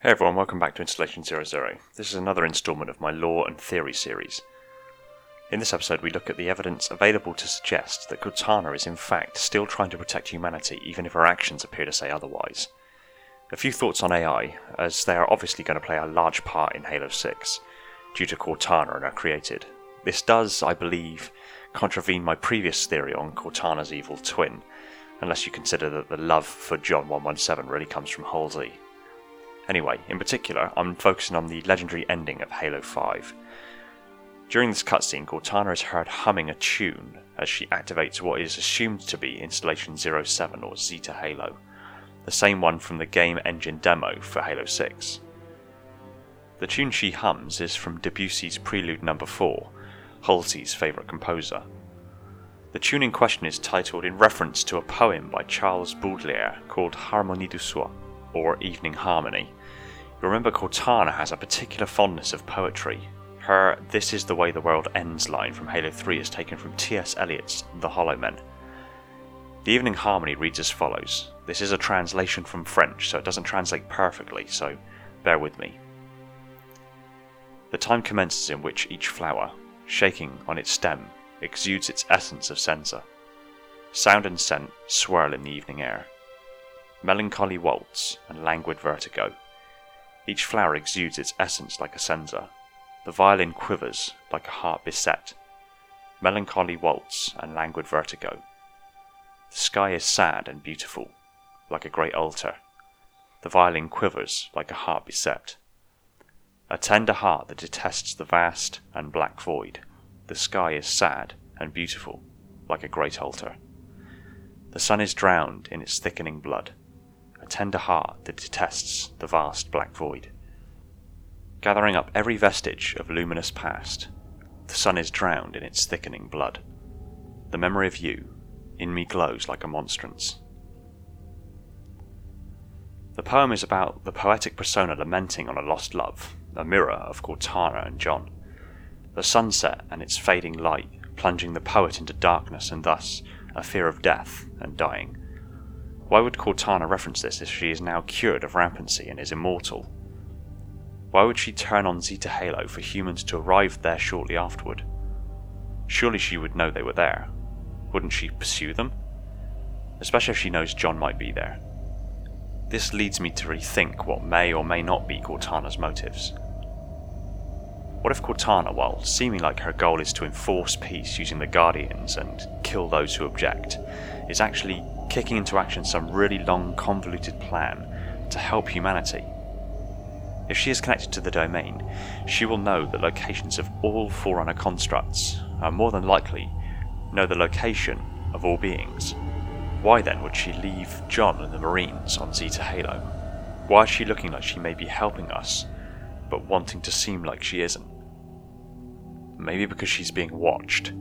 Hey everyone, welcome back to Installation 00. This is another installment of my Lore and Theory series. In this episode, we look at the evidence available to suggest that Cortana is in fact still trying to protect humanity, even if her actions appear to say otherwise. A few thoughts on AI, as they are obviously going to play a large part in Halo 6, due to Cortana and her created. This does, I believe, contravene my previous theory on Cortana's evil twin, unless you consider that the love for John 117 really comes from Halsey. Anyway, in particular, I'm focusing on the legendary ending of Halo 5. During this cutscene, Cortana is heard humming a tune as she activates what is assumed to be Installation 07 or Zeta Halo, the same one from the game engine demo for Halo 6. The tune she hums is from Debussy's Prelude No. 4, Halsey's favourite composer. The tune in question is titled in reference to a poem by Charles Baudelaire called Harmonie du Soir, or Evening Harmony. Remember Cortana has a particular fondness of poetry. Her This is the way the world ends line from Halo 3 is taken from T.S. Eliot's The Hollow Men. The Evening Harmony reads as follows. This is a translation from French, so it doesn't translate perfectly, so bear with me. The time commences in which each flower, shaking on its stem, exudes its essence of censer. Sound and scent swirl in the evening air. Melancholy waltz and languid vertigo. Each flower exudes its essence like a censer. The violin quivers like a heart beset. Melancholy waltz and languid vertigo. The sky is sad and beautiful, like a great altar. The violin quivers like a heart beset. A tender heart that detests the vast and black void. The sky is sad and beautiful, like a great altar. The sun is drowned in its thickening blood, tender heart that detests the vast black void. Gathering up every vestige of luminous past, the sun is drowned in its thickening blood. The memory of you in me glows like a monstrance. The poem is about the poetic persona lamenting on a lost love, a mirror of Cortana and John. The sunset and its fading light plunging the poet into darkness and thus a fear of death and dying. Why would Cortana reference this if she is now cured of rampancy and is immortal? Why would she turn on Zeta Halo for humans to arrive there shortly afterward? Surely she would know they were there. Wouldn't she pursue them? Especially if she knows John might be there. This leads me to rethink what may or may not be Cortana's motives. What if Cortana, while seeming like her goal is to enforce peace using the Guardians and kill those who object, is actually kicking into action some really long, convoluted plan to help humanity? If she is connected to the domain, she will know the locations of all Forerunner constructs, and more than likely, know the location of all beings. Why then would she leave John and the Marines on Zeta Halo? Why is she looking like she may be helping us, but wanting to seem like she isn't? Maybe because she's being watched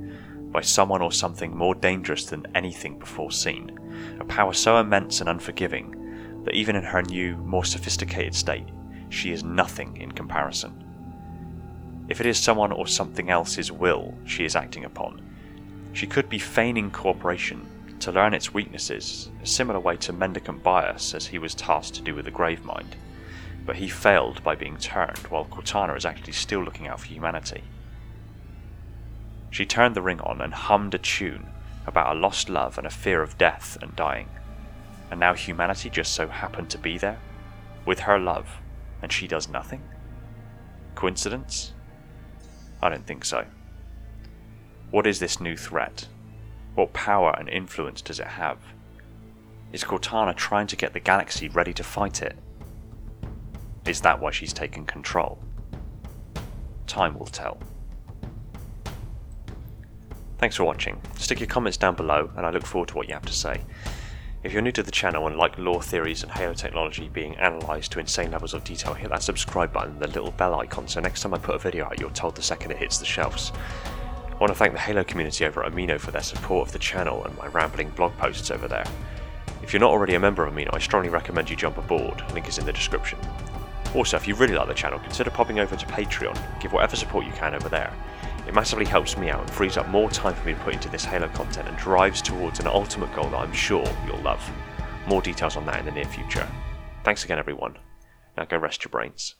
by someone or something more dangerous than anything before seen, a power so immense and unforgiving that even in her new, more sophisticated state, she is nothing in comparison. If it is someone or something else's will she is acting upon, she could be feigning cooperation to learn its weaknesses, a similar way to Mendicant Bias as he was tasked to do with the Gravemind, but he failed by being turned while Cortana is actually still looking out for humanity. She turned the ring on and hummed a tune about a lost love and a fear of death and dying. And now humanity just so happened to be there, with her love, and she does nothing? Coincidence? I don't think so. What is this new threat? What power and influence does it have? Is Cortana trying to get the galaxy ready to fight it? Is that why she's taken control? Time will tell. Thanks for watching. Stick your comments down below, and I look forward to what you have to say. If you're new to the channel and like lore theories and Halo technology being analysed to insane levels of detail, hit that subscribe button and the little bell icon so next time I put a video out, you're told the second it hits the shelves. I want to thank the Halo community over at Amino for their support of the channel and my rambling blog posts over there. If you're not already a member of Amino, I strongly recommend you jump aboard, link is in the description. Also, if you really like the channel, consider popping over to Patreon, give whatever support you can over there. It massively helps me out and frees up more time for me to put into this Halo content and drives towards an ultimate goal that I'm sure you'll love. More details on that in the near future. Thanks again, everyone, Now go rest your brains.